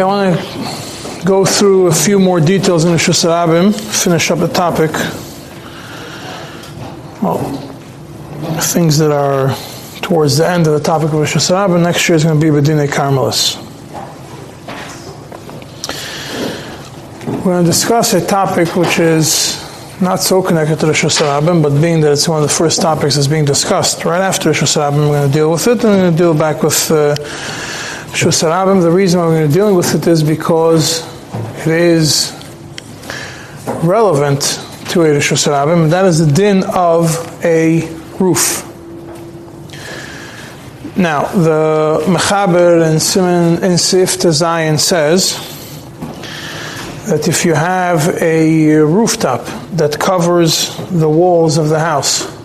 Okay, I want to go through a few more details in the Shusarabim, finish up the topic. Well, things that are towards the end of the topic of Shusarabim. Next year is going to be Bedine Carmelis. We're going to discuss a topic which is not so connected to the Shusarabim, but being that it's one of the first topics that's being discussed right after the Shusarabim, we're going to deal with it, and we're going to deal back with. Uh, Shusarabim, the reason why we're dealing with it is because it is relevant to a Shusarabim, and that is the din of a roof. Now, the Mechaber in Simon in Sif Zion says that if you have a rooftop that covers the walls of the house,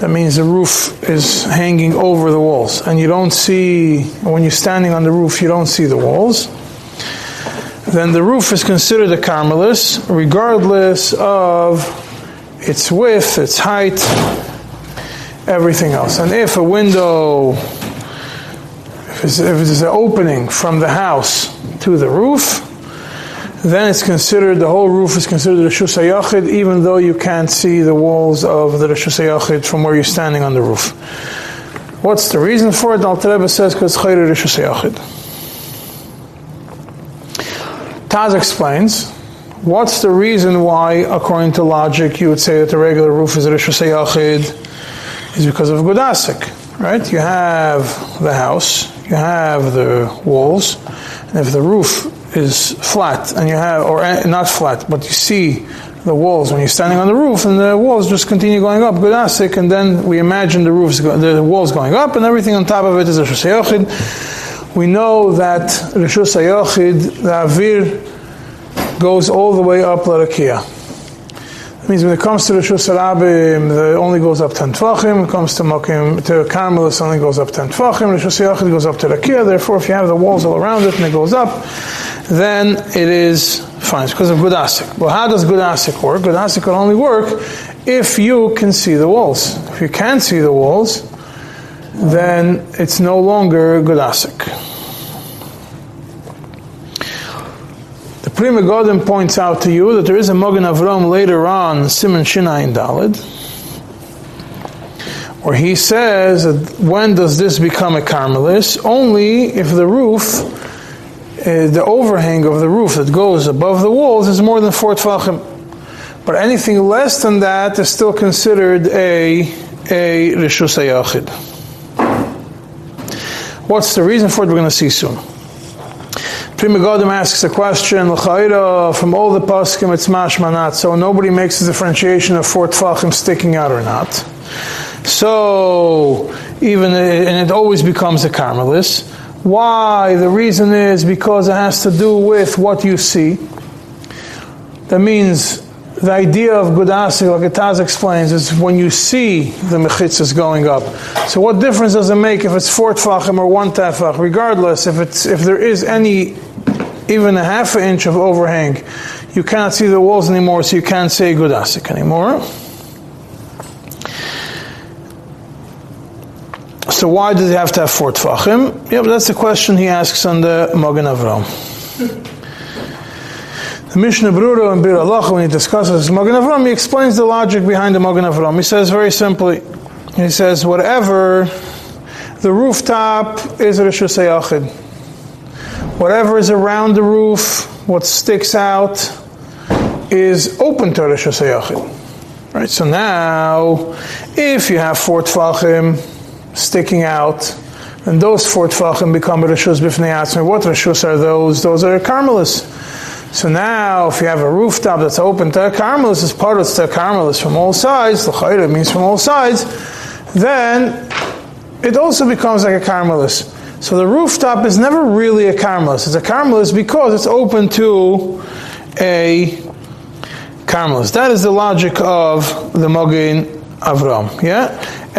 that means the roof is hanging over the walls, and you don't see, when you're standing on the roof, you don't see the walls. Then the roof is considered a carmelis, regardless of its width, its height, everything else. And if a window, if it's an opening from the house to the roof, then it's considered, the whole roof is considered a Shusayachid, even though you can't see the walls of the Shusayachid from where you're standing on the roof. What's the reason for it? Al Rebbe says, because Shusayachid. Taz explains, what's the reason why, according to logic, you would say that the regular roof is a Shusayachid? Is because of Gudasik, right? You have the house, you have the walls, and if the roof is flat and you have, or eh, not flat, but you see the walls when you're standing on the roof, and the walls just continue going up, good and then we imagine the roofs, the walls going up, and everything on top of it is a Rishus We know that Rishus the Avir, goes all the way up Larakia. That means when it comes to Rishus Harabim, it only goes up 10 Tvachim, when it comes to Mokim, to Carmelis, only goes up 10 Tvachim, Rishus HaYochid goes up to Rakia, therefore if you have the walls all around it and it goes up, then it is fine. It's because of good asik. Well, how does good asik work? Good asik will only work if you can see the walls. If you can't see the walls, then it's no longer good asik. The Pri Megadim points out to you that there is a Mogen Avram later on, Simon Shinayin Dalid, where he says that when does this become a Carmelis? Only if the roof uh, the overhang of the roof that goes above the walls is more than four tefachim. But anything less than that is still considered a a rishus ayachid. What's the reason for it? We're going to see soon. Pri Megadim asks a question, from all the paskim it's mashmanat, so nobody makes a differentiation of four tefachim sticking out or not. So, even, and it always becomes a carmelis. Why? The reason is because it has to do with what you see. That means the idea of Gudasi, like Taz explains, is when you see the mechitzas going up. So what difference does it make if it's four tefachim or one tefach? Regardless, if it's if there is any even a half an inch of overhang, you cannot see the walls anymore, so you can't say Gudasik anymore. So why does he have to have four tefachim? Yeah, but that's the question he asks on the Mogen Avram. The Mishnah Brura and Biur Halacha, when he discusses Mogen Avram, he explains the logic behind the Mogen Avram. He says very simply, he says, whatever the rooftop is Rishus Yachid. Whatever is around the roof, what sticks out, is open to Yachid. Right, so now, if you have four tefachim, sticking out, and those four tefachim become rishus b'fnei atzmei. What rishus are those? Those are carmelis. So now, if you have a rooftop that's open to carmelis, as part of the carmelis from all sides, the means from all sides, then it also becomes like a carmelis. So the rooftop is never really a carmelis. It's a carmelis because it's open to a carmelis. That is the logic of the Mogen Avram. Yeah?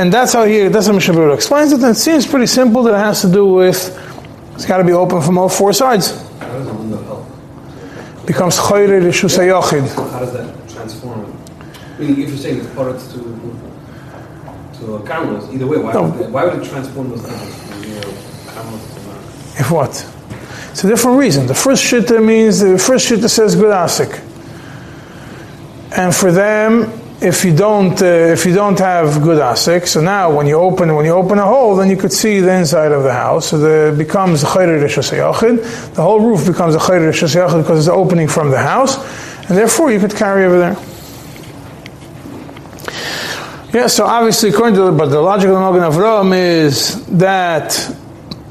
And that's how he, that's how Mishabur explains it, and it seems pretty simple that it has to do with, it's got to be open from all four sides. How does the window help? Becomes Chayre Rishus How does that transform? I mean, if you're saying it's product to, to a cameras, either way, why, no. would, it, why would it transform those things from, you know, If what? It's a different reason. The first shitta means the first shitta says good asik, and for them, if you don't uh, if you don't have good asik, so now when you open when you open a hole, then you could see the inside of the house. So the, it becomes chayre The whole roof becomes a chayre because it's opening from the house, and therefore you could carry over there. Yeah, so obviously, according to the, but the logic of the Magen Avram is that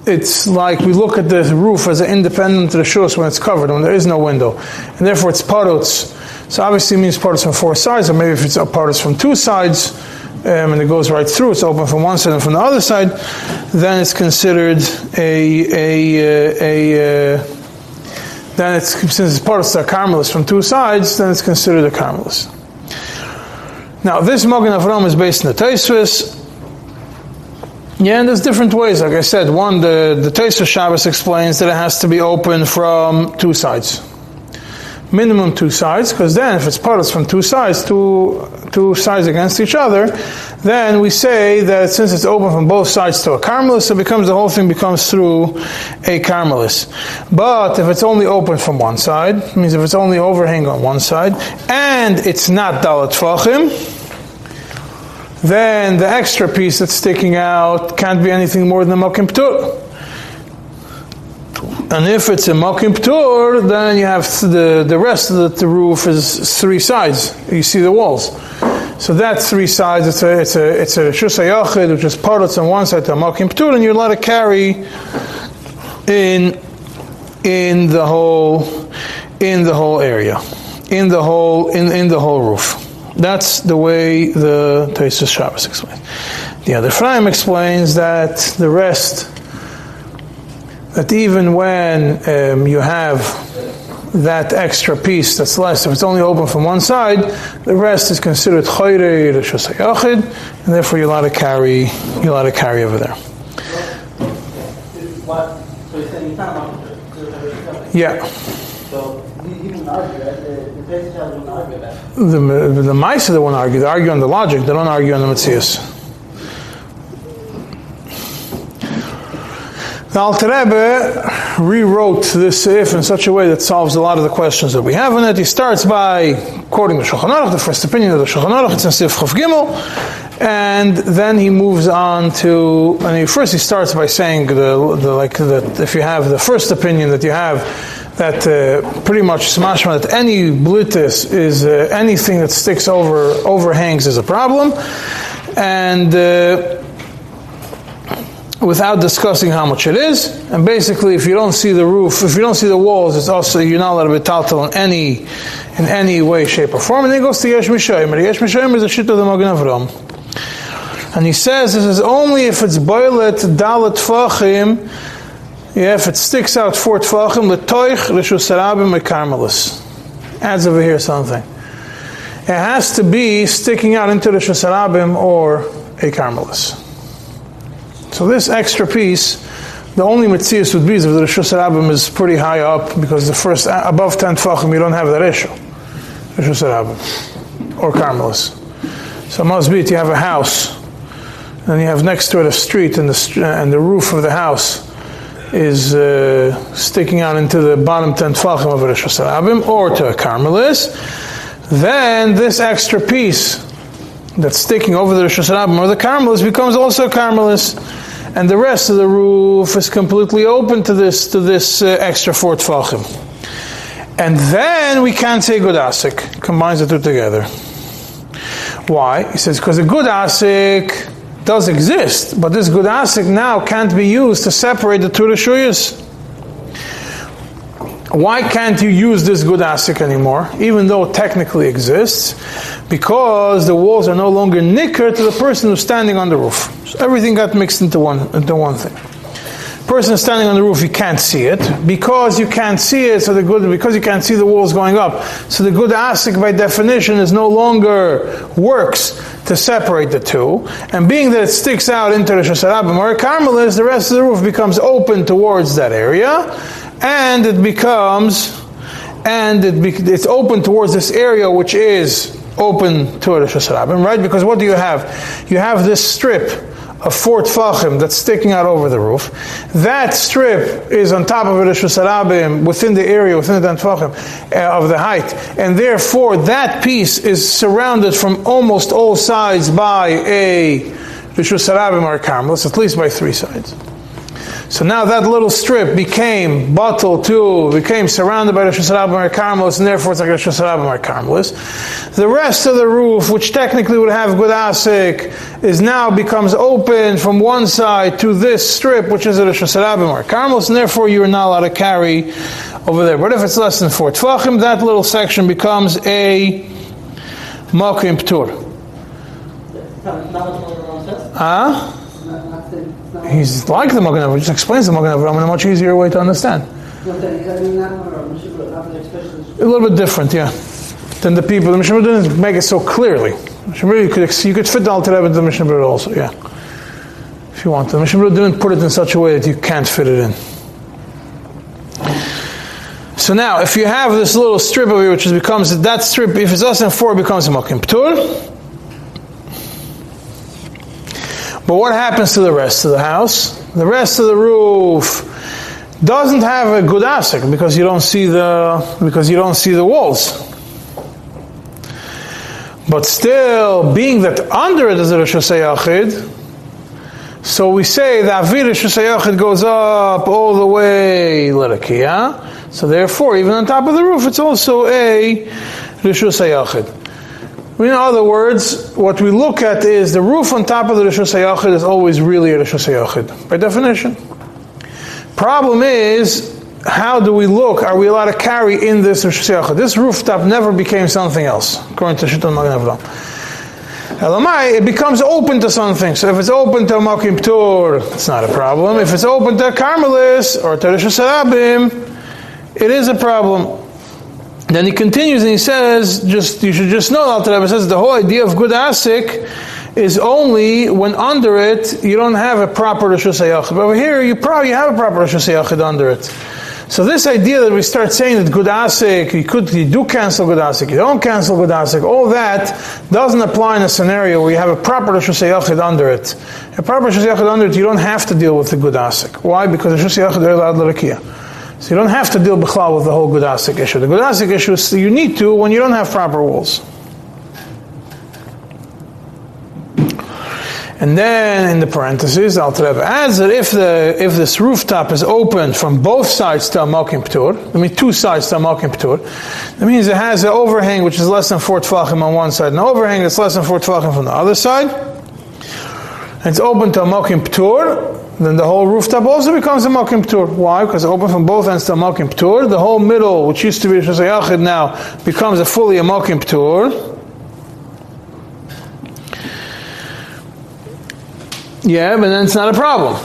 it's like we look at the roof as an independent rishus when it's covered, when there is no window, and therefore it's parots so obviously it means parts from four sides, or maybe if it's a part from two sides, um, and it goes right through, it's open from one side and from the other side, then it's considered a, a, a, a then it's, since it's part of the carmelist from two sides, then it's considered a carmelist. Now, this Magen Avram is based in the Taisvis. Yeah, and there's different ways. Like I said, one, the, the Taisvis Shabbos explains that it has to be open from two sides minimum two sides, because then if it's parts from two sides, two, two sides against each other, then we say that since it's open from both sides to a carmelist, it becomes the whole thing becomes through a carmelist. But if it's only open from one side, means if it's only overhang on one side, and it's not dalat tvachim, then the extra piece that's sticking out can't be anything more than a mokim and if it's a makim ptur, then you have the, the rest of the, the, roof is three sides. You see the walls. So that's three sides. It's a it's a it's a shusayachid, which is parts on one side to a makim ptur, and you're allowed to carry in in the whole in the whole area, in the whole in, in the whole roof. That's the way the Taisus Shabbos explains. The other Ephraim explains that the rest that even when um, you have that extra piece that's less, if it's only open from one side, the rest is considered chayre yachid, and therefore you're allowed to carry you're allowed to carry over there. Yeah. So he won't argue that. The the, the mice they won't argue. They argue on the logic. They don't argue on the mitzvahs. The Alter Rebbe rewrote this if in such a way that solves a lot of the questions that we have in it. He starts by quoting the Shulchan Aruch, the first opinion of the Shulchan Aruch. It's in Sif Chav Gimel, and then he moves on to. And he, first, he starts by saying the, the like that if you have the first opinion that you have that uh, pretty much smashma that any blitis is uh, anything that sticks over overhangs is a problem, and. Uh, without discussing how much it is. And basically, if you don't see the roof, if you don't see the walls, it's also you're not allowed to be taltal in any in any way, shape, or form. And he goes to Yesh Mishayim. Yesh Mishayim is a shit of the Magen Avram. And he says this is only if it's boilet dalet fachim. Yeah, if it sticks out four tfachim, letoich rishus sarabim karmelis. Adds over here something. It has to be sticking out into the shusarabim or a karmelis. So this extra piece, the only mitzias would be if the Rishus Rabbim is pretty high up, because the first, above 10 tfachim, you don't have that issue. Rishus Rabbim. Or Carmelis. So must be you have a house, and you have next to it a street, and the, and the roof of the house is uh, sticking out into the bottom 10 tfachim of Rishus Rabbim, or to a Carmelis, then this extra piece that's sticking over the Rosh Hashanah or the Carmelis becomes also a Carmelis, and the rest of the roof is completely open to this to this uh, extra four tfachim. And then we can't say good asik. Combines the two together. Why? He says because a good asik does exist, but this good asik now can't be used to separate the two rishuyas. Why can't you use this good asik anymore, even though it technically exists? Because the walls are no longer nicker to the person who's standing on the roof. So everything got mixed into one into one thing. Person standing on the roof, you can't see it because you can't see it. So the good because you can't see the walls going up. So the good asik by definition is no longer works to separate the two. And being that it sticks out into the shasarabim or a carmelis, the rest of the roof becomes open towards that area and it becomes, and it be, it's open towards this area which is open to Rosh Hashanah, right? Because what do you have? You have this strip of Fort tfachim that's sticking out over the roof. That strip is on top of Rishus Harabim within the area, within the tfachim uh, of the height, and therefore that piece is surrounded from almost all sides by a Rishus Harabim or a Carmelis, at least by three sides. So now that little strip became bottle too, became surrounded by the Shasarabim or Carmelis, and therefore it's like a Shasarabim or Carmelis. The rest of the roof, which technically would have good asik, is now becomes open from one side to this strip, which is a Shasarabim or Carmelis, and therefore you are not allowed to carry over there. But if it's less than four tefachim, that little section becomes a Makim Ptur. Huh? He's like the Magen Avraham, just explains the Magen Avraham in a much easier way to understand. A little bit different, yeah, than the people. The Mishnah didn't make it so clearly. You could you could fit the Alter Rebbe into the Mishnah also, yeah, if you want. The Mishnah didn't put it in such a way that you can't fit it in. So now, if you have this little strip over here, which becomes that strip, if it's less than four, it becomes a makim ptur. But what happens to the rest of the house? The rest of the roof doesn't have a good because you don't see the because you don't see the walls. But still, being that under it is a Rosh so we say that Avir Rosh goes up all the way Lerakia. So therefore, even on top of the roof, it's also a Rosh Hashanah. In other words, what we look at is the roof on top of the Rosh Hashanah is always really a Rosh Hashanah, by definition. Problem is, how do we look? Are we allowed to carry in this Rosh Hashanah? This rooftop never became something else, according to Shitton Magen. Elamai, it becomes open to something. So if it's open to Makim Ptur, it's not a problem. If it's open to Carmelis or to Rosh Hashanah, it is a problem. Then he continues and he says, just you should just know, Rebbe says the whole idea of good asik is only when under it you don't have a proper Hashanah. But over here you probably have a proper Hashanah under it. So this idea that we start saying that good asik, you could you do cancel good asik, you don't cancel good asik, all that doesn't apply in a scenario where you have a proper Hashanah under it. A proper Hashanah under it, you don't have to deal with the good asik. Why? Because Hashanah are allowed l'rakia. So you don't have to deal b'chlal with the whole Gudasik issue. The Gudasik issue is you need to when you don't have proper walls. And then in the parentheses, Alter Rebbe adds that if the if this rooftop is open from both sides to a Malkim Ptur, I mean two sides to a Malkim Ptur, that means it has an overhang which is less than four tefachim on one side, an overhang that's less than four tefachim from the other side. And it's open to a Malkim Ptur, then the whole rooftop also becomes a Malkim Ptur. Why? Because it opens from both ends to a Malkim Ptur. The whole middle, which used to be Shazayachid now, becomes a fully a Malkim Ptur. Yeah, but then it's not a problem.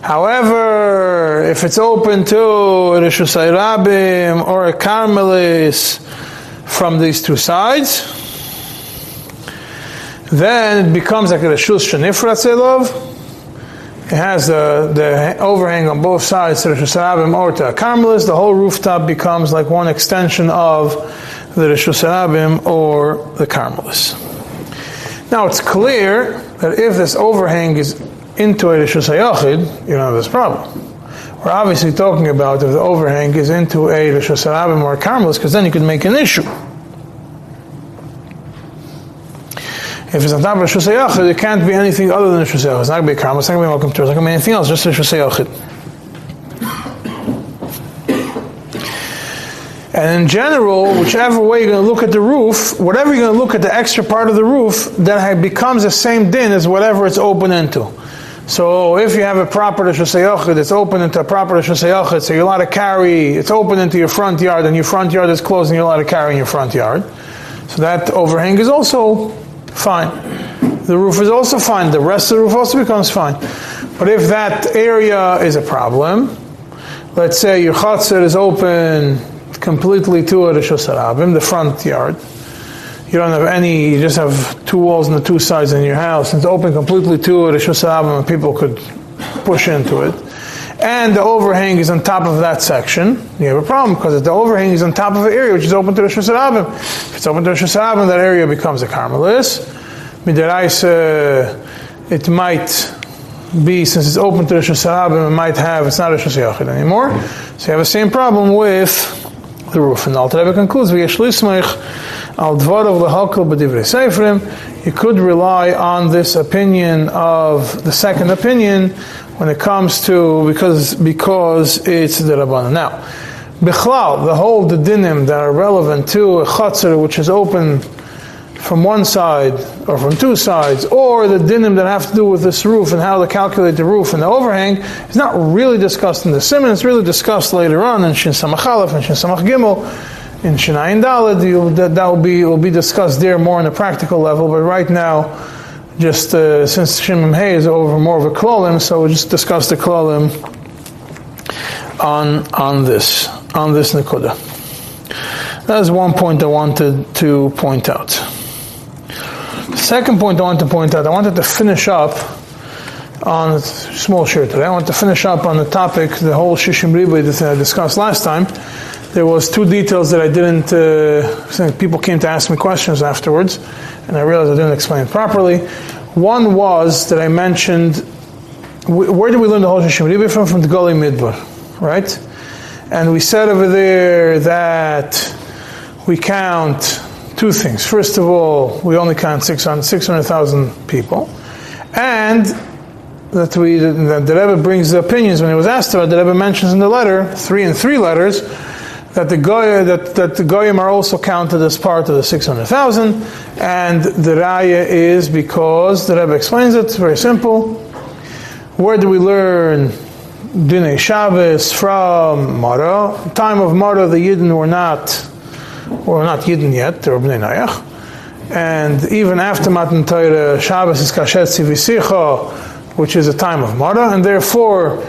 However, if it's open to Rishus Rabim or a Carmelis from these two sides, then it becomes like a Rishus Shanifrat Selov. It has the, the overhang on both sides to the Shusarabim or to a Carmelis. The whole rooftop becomes like one extension of the Shusarabim or the Carmelis. Now it's clear that if this overhang is into a Rishus you don't have this problem. We're obviously talking about if the overhang is into a Rishus or a Carmelis, because then you could make an issue. If it's of Rosh Hashanah, it can't be anything other than Rosh Hashanah. It's not going to be a Karma, it's not going to be Malcolm Torah, it's not going to be anything else, just Rosh Hashanah. And in general, whichever way you're going to look at the roof, whatever you're going to look at the extra part of the roof, then becomes the same din as whatever it's open into. So if you have a proper Rosh Hashanah, it's open into a proper Rosh Hashanah, so you're allowed to carry, it's open into your front yard, and your front yard is closed, and you're allowed to carry in your front yard. So that overhang is also fine. The roof is also fine. The rest of the roof also becomes fine. But if that area is a problem, let's say your chutzner is open completely to a Rishos Harabim, the front yard. You don't have any, you just have two walls on the two sides in your house, it's open completely to a Rishos and people could push into it. And the overhang is on top of that section. You have a problem because if the overhang is on top of an area which is open to Rosh Hashanah. If it's open to Rosh Hashanah, that area becomes a Carmelis. Midaraisa, uh, it might be, since it's open to Rosh Hashanah, it might have, it's not Rosh Hashanah anymore. So you have the same problem with the roof. And Rebbe concludes. You could rely on this opinion of the second opinion when it comes to because because it's the rabbanon. Now, bichlal, the whole the dinim that are relevant to a chatzar which is open from one side or from two sides, or the dinim that have to do with this roof and how to calculate the roof and the overhang is not really discussed in the siman. It's really discussed later on in Shin Samach Aleph and Shin Samach Gimel. In Shinayin Dalad, that, that will be will be discussed there more on a practical level. But right now, just uh, since Shin Mem Hey is over more of a klolim, so we'll just discuss the klolim on on this on this nekuda. That's one point I wanted to point out. Second point I want to point out, I wanted to finish up on small shirt today. I want to finish up on the topic, the whole Shishim Riba that I discussed last time. There was two details that I didn't, uh, people came to ask me questions afterwards, and I realized I didn't explain it properly. One was that I mentioned, where did we learn the whole Shishim Riba from? From the Goli Midbar, right? And we said over there that we count two things. First of all, we only count 600,000 people, and that we that the Rebbe brings the opinions when he was asked about. The Rebbe mentions in the letter three and three letters that the goy, that, that the goyim are also counted as part of the 600,000, and the raya is because the Rebbe explains it. It's very simple. Where do we learn Dinei Shabbos from Mara? Time of Mara, the Yidden were not or not Yidden yet, they're Bnei Nayach. And even after Matan Torah, Shabbos is Kashet Sivisicha, which is a time of Mara, and therefore,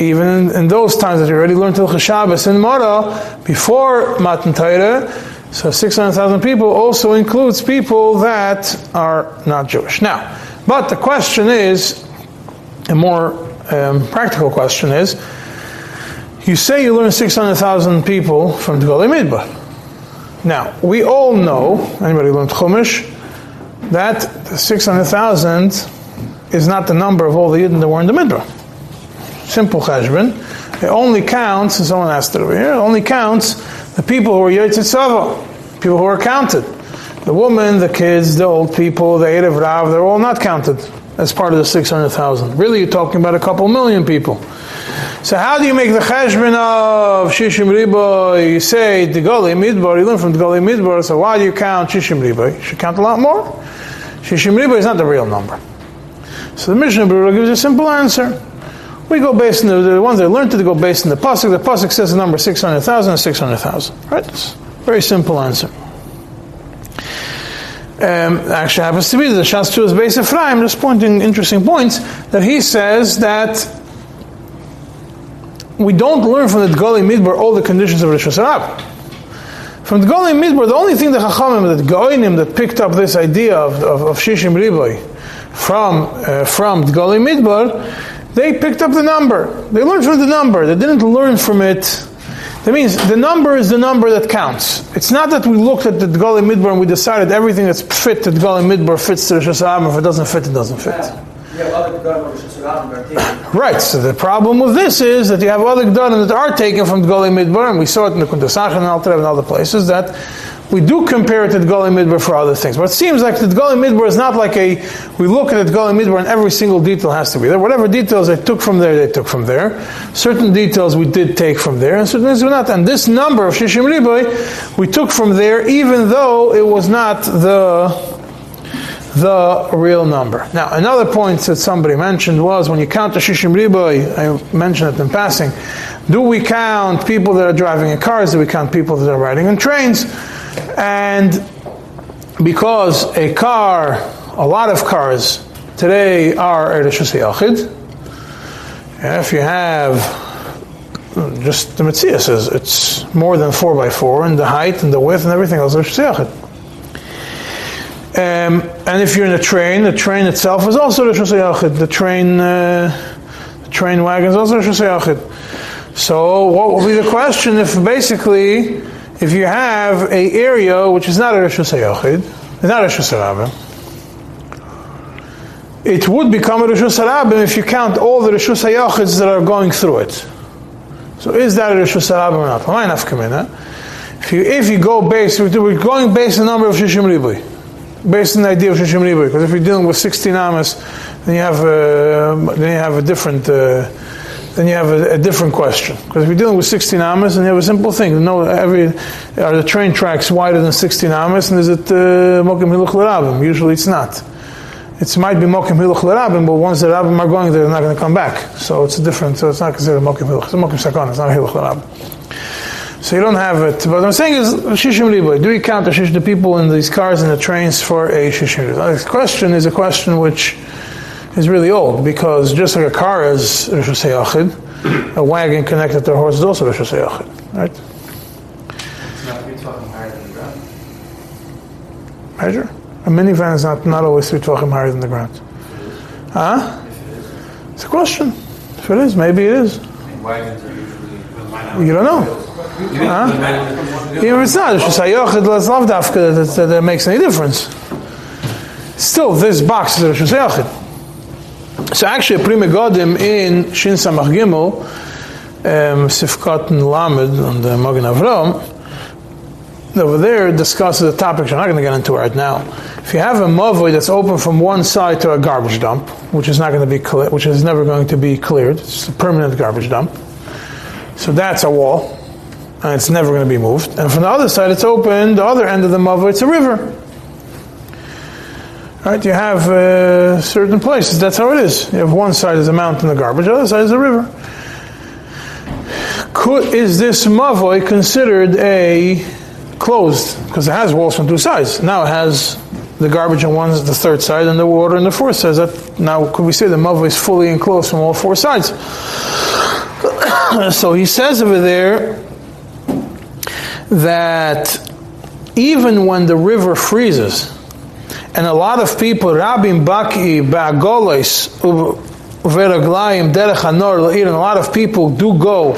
even in, in those times that you already learned Hilchah Shabbos in Mara, before Matan Torah, so 600,000 people also includes people that are not Jewish. Now, but the question is, a more um, practical question is, you say you learn 600,000 people from Dgolei Midbar. Now, we all know, anybody learned Chumash, that 600,000 is not the number of all the Yidden that were in the Midbar. Simple cheshbon. It only counts, and someone asked it over here, it only counts the people who are Yotzit people who are counted. The woman, the kids, the old people, the Erev Rav, they're all not counted as part of the 600,000. Really, you're talking about a couple million people. So how do you make the cheshbon of Shishim Riba? You say the Goli Midbar, you learn from the Goli Midbar, so why do you count Shishim Riba? You should count a lot more. Shishim Riba is not the real number. So the Mishnah Berurah gives a simple answer. We go based on the, the ones that learned it, to go based on the pasuk. The pasuk says the number six hundred thousand is six hundred thousand. Right? It's very simple answer. Um, actually happens to be the Shas is based on Ephraim, just pointing interesting points that he says that we don't learn from the Dgali Midbar all the conditions of Rosh Hashanah. From the Dgali Midbar, the only thing the Chachamim, that Goinim, that picked up this idea of, of, of Shishim Riboy from, uh, from Dgali Midbar, they picked up the number. They learned from the number. They didn't learn from it. That means the number is the number that counts. It's not that we looked at the Dgali Midbar and we decided everything that's fit to Dgali Midbar fits to Rosh Hashanah. If it doesn't fit, it doesn't fit. Right. So the problem with this is that you have other gedolim that are taken from Goli Midbar, and we saw it in the Kuntasach and Alter and other places that we do compare it to Goli Midbar for other things. But it seems like the Goli Midbar is not like a we look at the Midbar and every single detail has to be there. Whatever details they took from there, they took from there. Certain details we did take from there, and certain things we not. And this number of Shishim Riboy we took from there, even though it was not the the real number. Now, another point that somebody mentioned was when you count the Shishim Riboy, I mentioned it in passing, do we count people that are driving in cars? Do we count people that are riding on trains? And because a car, a lot of cars today are Eresh Yachid, if you have just the Mitzvah says it's more than 4 by 4 and the height and the width and everything else is. Um, and if you're in a train, the train itself is also Rosh Hashanah The train, uh, the train wagon is also Rosh Hashanah So what will be the question if basically, if you have a area which is not a Hashanah it's not a Rosh Hashanah, it would become a Rishus Harabim if you count all the Rishus Hayachids that are going through it. So is that a Rishus Harabim or not? Why not If you if you go based, we're going based on the number of Shishim Ribui, based on the idea of Shishim Ribui. Because if you're dealing with 16 amas, then you have a, then you have a different. Uh, then you have a, a, different question. Because if you're dealing with 16 amas, and you have a simple thing. No, every are the train tracks wider than 16 amas, and is it uh, mokim hiluch l'rabim? Usually, it's not. It might be mokim hiluch l'rabim, but once the rabbim are going there, they're not going to come back. So it's a different. So it's not considered mokim hiluch. It's mokim sakon. It's not hiluch l'rabim. So you don't have it. But what I'm saying is shishim liboy. Do you count the, shish, the people in these cars and the trains for a shishim? The question is a question which is really old because just like a car is Rosh Hashanah, a wagon connected to a horse is also Rosh right? Three talking higher than the ground. Measure? A minivan is not, not always three talking higher than the ground. Huh? It's a question. If it is, maybe it is. You don't know. Huh? Even if it's not, it's that, makes any difference. Still, this box is Rosh Hashanah. So actually, a Pri Megadim in Shin Samach Gimel, um, Sifkat and Lamed on the Magen Avram, over there discusses a topic I'm not going to get into right now. If you have a mavoi that's open from one side to a garbage dump, which is not going to be which is never going to be cleared, it's a permanent garbage dump. So that's a wall, and it's never going to be moved. And from the other side, it's open. The other end of the mavoi, it's a river. Right? You have uh, certain places. That's how it is. You have one side is a mountain the garbage, the other side is a river. Could, is this mavoi considered a closed? Because it has walls on two sides. Now it has the garbage on one, the third side, and the water on the fourth side. That now could we say the mavoi is fully enclosed from all four sides? so he says over there that even when the river freezes and a lot of people, Rabim Baki Ba'agolis Veraglayim Derech Hanor and a lot of people do go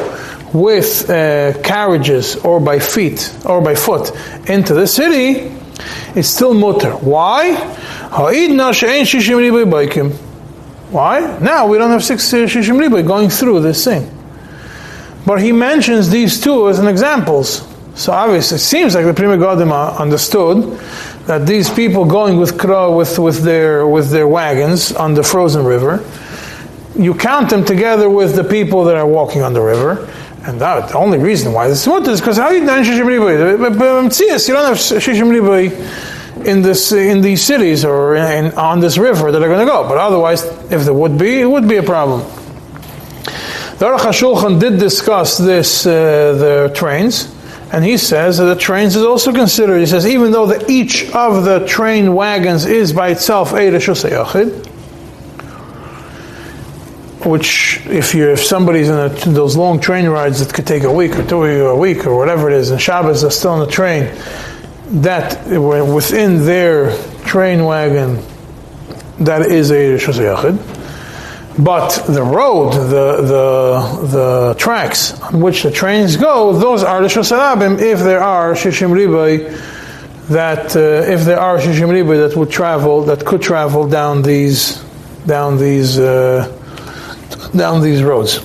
with uh, carriages or by feet or by foot into the city, it's still mutter. Why? Why? Now we don't have six shishim riboy going through this thing. But he mentions these two as an examples. So obviously, it seems like the Pri Megadim understood that these people going with Kro with, with their with their wagons on the frozen river, you count them together with the people that are walking on the river. And that, the only reason why this is is because how you? You don't have shishim ribui in this in these cities or in, in, on this river that are going to go. But otherwise, if there would be, it would be a problem. The Aruch HaShulchan did discuss this, uh, the trains. And he says that the trains is also considered. He says even though the, each of the train wagons is by itself a yachid, which if you if somebody's in a, those long train rides that could take a week or two or a week or whatever it is, and Shabbos are still on the train, that within their train wagon, that is a yachid. But the road, the, the, the tracks on which the trains go, those are the Shosarabim if there are Shishim Ribai that, uh, if there are Shishim Ribai that would travel, that could travel down these, down these, uh, down these roads.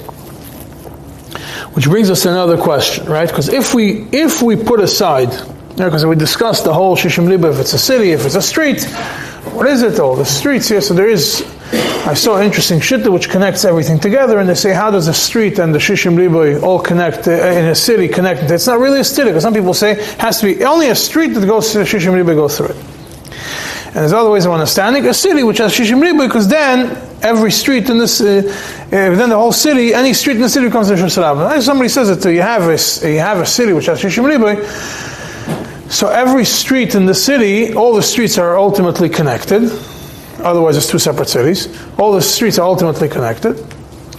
Which brings us to another question, right? Because if we, if we put aside, because you know, we discussed the whole Shishim Ribai, if it's a city, if it's a street, what is it all? The streets here, so there is I saw interesting shitta which connects everything together, and they say, how does a street and the Shishim Riboy all connect uh, in a city connect? It's not really a city, because some people say it has to be only a street that goes to the Shishim Riboy go through it. And there's other ways of understanding a city which has Shishim Riboy, because then every street in this, uh, uh, then the whole city, any street in the city becomes a Shishim Somebody says it, you have a, you have a city which has Shishim Riboy, so every street in the city, all the streets are ultimately connected Otherwise, it's two separate cities. All the streets are ultimately connected.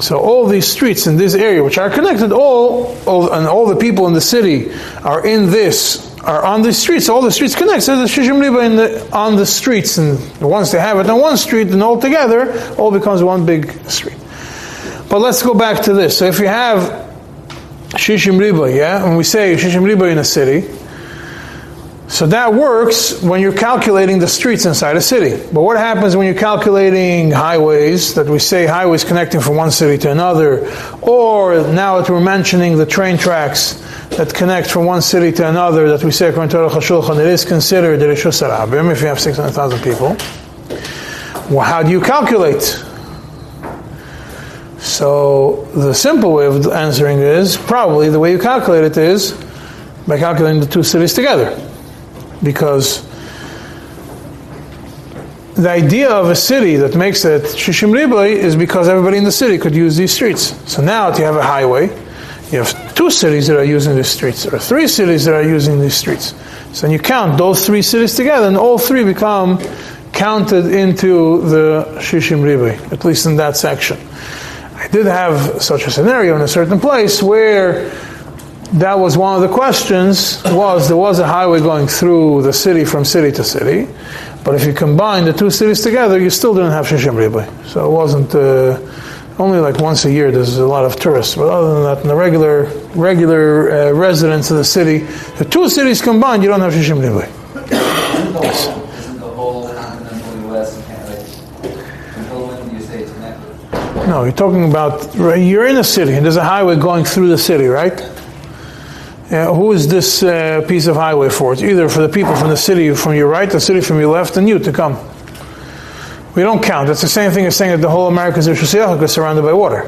So all these streets in this area, which are connected, all, all and all the people in the city are in this are on the streets. All the streets connect. So the shishim on the streets, and once they have it on one street, and all together, all becomes one big street. But let's go back to this. So if you have shishim riba, yeah, and we say shishim riba in a city, So that works when you're calculating the streets inside a city. But what happens when you're calculating highways, that we say highways connecting from one city to another, or now that we're mentioning the train tracks that connect from one city to another, that we say according to Aruch HaShulchan, it is considered the Rishus Arabim if you have 600,000 people. Well, how do you calculate? So the simple way of answering is probably the way you calculate it is by calculating the two cities together because the idea of a city that makes it Shishim Riboy is because everybody in the city could use these streets. So now that you have a highway, you have two cities that are using these streets, or three cities that are using these streets. So you count those three cities together, and all three become counted into the Shishim Riboy, at least in that section. I did have such a scenario in a certain place where that was one of the questions was there was a highway going through the city from city to city but if you combine the two cities together you still didn't have Shishim Riboy so it wasn't uh, only like once a year there's a lot of tourists but other than that in the regular regular uh, residents of the city the two cities combined you don't have Shishim Riboy yes. Isn't the whole continental US until when do you say it's connected? no you're talking about you're in a city and there's a highway going through the city right uh, who is this uh, piece of highway for? It's either for the people from the city from your right, the city from your left, and you to come. We don't count. It's the same thing as saying that the whole America is surrounded by water.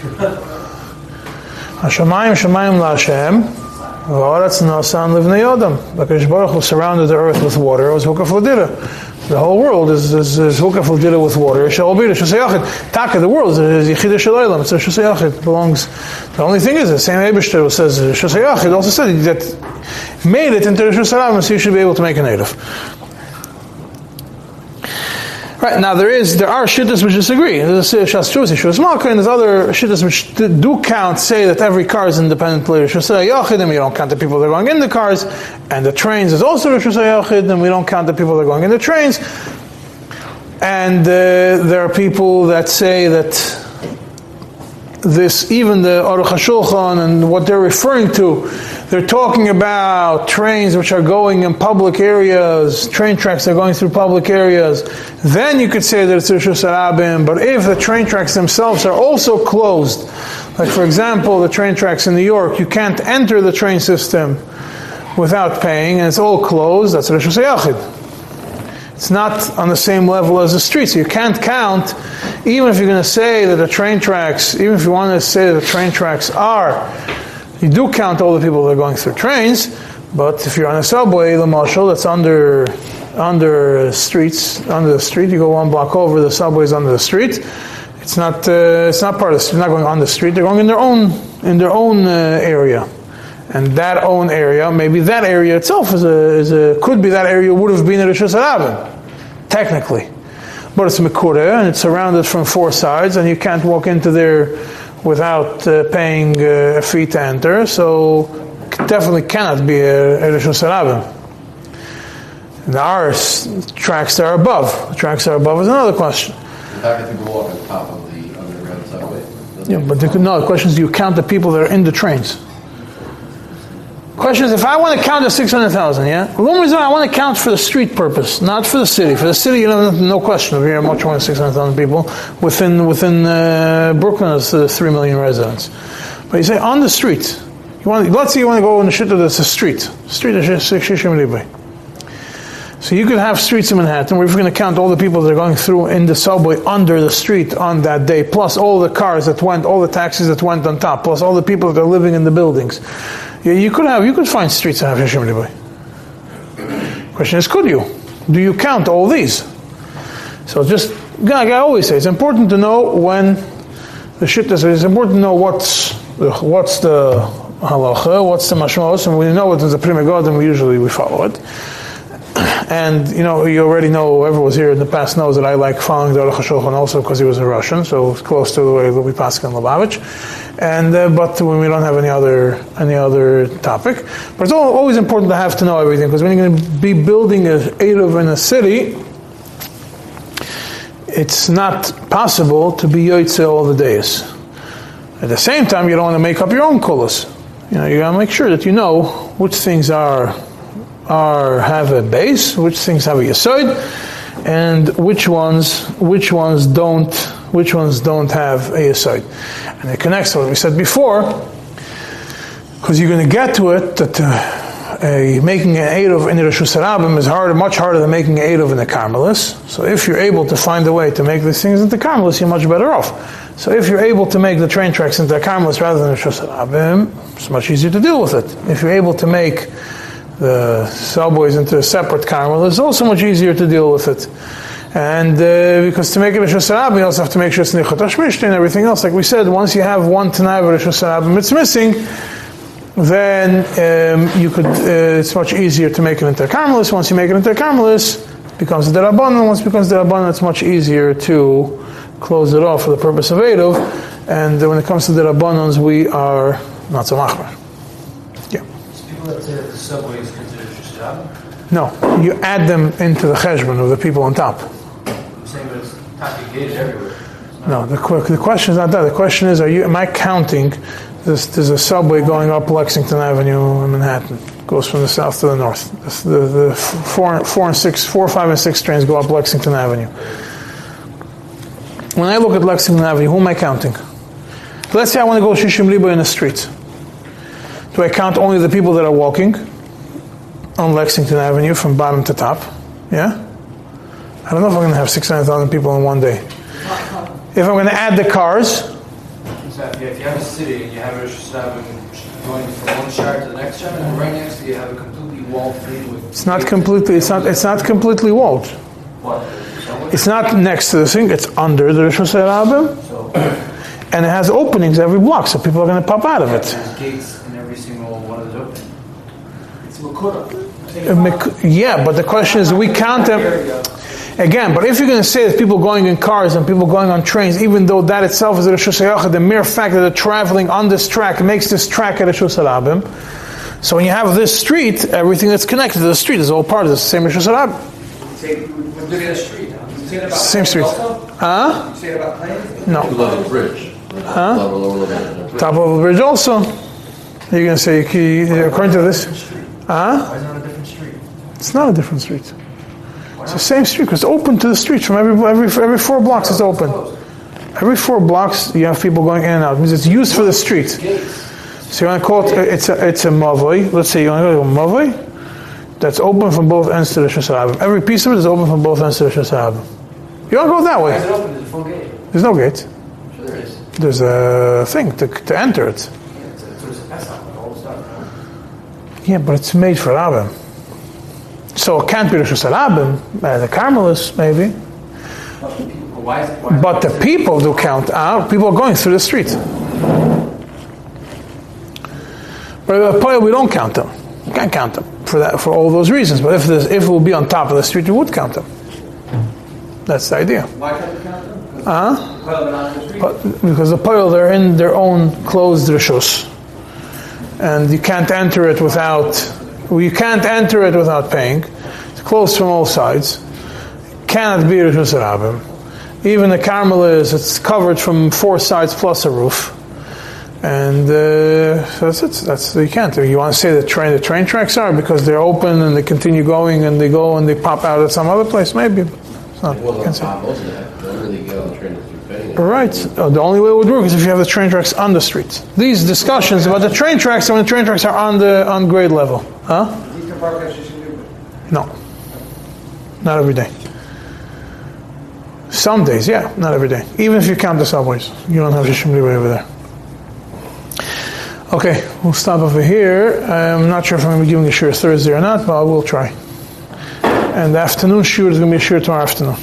Hashemayim Shemayim LaHashem V'aretz Nasan Livnei Yodam. HaKadosh Baruch Hu surrounded the earth with water. It was Hukaf the whole world is is, is hukaf did it with water. Shall be shasayachid. Taka, the world is yichid shalaylam. It's a shasayachid. belongs. The only thing is the same Eibushter says uh, shasayachid also said that made it into shasayachid, so you should be able to make a native. Right now, there is there are shittas which disagree. There's shastrusi, shusmalka, and there's other shittas which do count, say that every car is independent later. Shusay yachid, and we don't count the people that are going in the cars, and the trains is also shusay yachid, and we don't count the people that are going in the trains. And uh, there are people that say that this, even the Aruch HaShulchan and what they're referring to, they're talking about trains which are going in public areas, train tracks that are going through public areas. Then you could say that it's Rishus Arabim, but if the train tracks themselves are also closed, like for example, the train tracks in New York, you can't enter the train system without paying, and it's all closed, that's Rishus Yachid. It's not on the same level as the street, so you can't count, even if you're going to say that the train tracks, even if you want to say that the train tracks are you do count all the people that are going through trains, but if you're on a subway, the marshal that's under under streets, under the street, you go one block over, the subway is under the street. It's not uh, it's not part of the street, not going on the street. They're going in their own in their own uh, area, and that own area, maybe that area itself is a, is a could be that area would have been a Rishus technically, but it's Mekure and it's surrounded from four sides, and you can't walk into there without uh, paying uh, a fee to enter, so definitely cannot be a, a Rishon Sarabim. There are tracks that are above. The tracks that are above is another question. Back to walk on top of the underground subway. Yeah, but the, no, the question is do you count the people that are in the trains? Question is, if I want to count the 600,000, yeah? The one reason I want to count for the street purpose, not for the city. For the city, you know, no question, we have much more than 600,000 people. Within within uh, Brooklyn, it's uh, 3 million residents. But you say, on the street, you want, let's say you want to go in the shit that's a street. Street is Shishim. So you could have streets in Manhattan where if we're going to count all the people that are going through in the subway under the street on that day, plus all the cars that went, all the taxis that went on top, plus all the people that are living in the buildings. Yeah, you could have, you could find streets that have Hashem Riboy. Question is, could you? Do you count all these? So just, like I always say, it's important to know when the shit is, it's important to know what's, what's the halacha, what's the mashmos, and we know what is the prima god, then we usually we follow it. And you know, you already know whoever was here in the past knows that I like following the Aruch HaShulchan also because he was a Russian, so it's close to the way that we pass in Lubavitch. And uh, but when we don't have any other any other topic, but it's always important to have to know everything because when you're going to be building a Eruv in a city, it's not possible to be Yoitze all the days. At the same time, you don't want to make up your own kulas. You know, you gotta make sure that you know which things are are have a base, which things have a yesod, and which ones which ones don't which ones don't have a yesod. And it connects to what we said before, because you're going to get to it that uh, a, making an eight of in the Rosh is harder, much harder than making an eight of in the Carmelis. So if you're able to find a way to make these things into Carmelis, you're much better off. So if you're able to make the train tracks into Carmelis rather than Reshus Harabim, it's much easier to deal with it. If you're able to make the subways into a separate Carmel, it's also much easier to deal with it. And uh, because to make it a Hashanah, you also have to make sure it's Nichot Hashmishta and everything else. Like we said, once you have one Tanai Reshus Harabim, it's missing, then um, you could. Uh, it's much easier to make it into a Carmelis. Once you make it into a Carmelis, it becomes a Derabbanan. Once it becomes Derabbanan, it's much easier to close it off for the purpose of Eidov. And when it comes to the Rabbanans, we are not so machmir. People that say that the subway is considered Shushabim, No, you add them into the cheshbon of the people on top. I'm saying that it's everywhere. No, the, the question is not that. The question is, are you? Am I counting? This, there's a subway going up Lexington Avenue in Manhattan. Goes from the south to the north. This- The, the four, four and six, four, five, and six trains go up Lexington Avenue. When I look at Lexington Avenue, who am I counting? Let's say I want to go Shishim Ribo in the street. Do I count only the people that are walking on Lexington Avenue from bottom to top? Yeah? I don't know if I'm going to have 600,000 people in one day. If I'm going to add the cars, Exactly. If you have a city and you have a Shushabim going from one shard to the next shard, and right next to you have a completely walled thing with. it's not completely. It's not. It's not completely walled. What? It's not next to the thing. It's under the Reshus Harabim, So and it has openings every block, so people are going to pop out of it. There's gates in every single one of those openings. It's Makura. Yeah, but the question is, we count them again? But if you're going to say that people going in cars and people going on trains, even though that itself is a Reshus Harabim, the mere fact that they're traveling on this track makes this track a Reshus Harabim. So when you have this street, everything that's connected to the street is all part of the same Reshus Harabim. Say, we're looking at a street. You say it about Same street. also? Huh? You say it about? No. Level bridge. Huh? Level, lower level. bridge. Top of the bridge also. You're going to say, according to this, huh? Why is it a different street? It's not a different street. It's the same street because it's open to the street from every every every four blocks. It's open. Every four blocks, you have people going in and out. It means it's used for the street. So you want to call it? It's a it's a mavoi. Let's say you want to go to a mavoi that's open from both ends to the Shasarabim. Every piece of it is open from both ends to the Shasarabim. You want to go that way? There's no gate. There's no gate. Sure there is. There's a thing to, to enter it. Yeah, it's, it's, it's a Pesach, like all the stuff. Yeah, but it's made for Rabbim. So it can't be Reshus Harabim, uh, the Carmelists maybe. But Why is? Why But the people do count out. People are going through the street. But the Poil, we don't count them. We can't count them for that for all those reasons. But if this, if it will be on top of the street, we would count them. That's the idea. Why can't we count them? Huh? They're not the. But because the Poil, they're in their own closed rishus. And you can't enter it without, well, you can't enter it without paying. It's closed from all sides. Cannot be rishus rabim. Even the Carmel is, it's covered from four sides plus a roof. And uh, so that's it. That's you can't. You want to say the train the train tracks are because they're open and they continue going and they go and they pop out at some other place. Maybe. It's not, Well, say. top of that, don't really Right. Uh, The only way it would work is if you have the train tracks on the street. These discussions about the train tracks when the train tracks are on the on grade level. Huh? No. Not every day. Some days, yeah, not every day. Even if you count the subways, you don't have Shishim Ribo over there. Okay, we'll stop over here. I'm not sure if I'm going to be giving a shiur Thursday or not, but I will try. And the afternoon shiur is going to be a shiur tomorrow afternoon.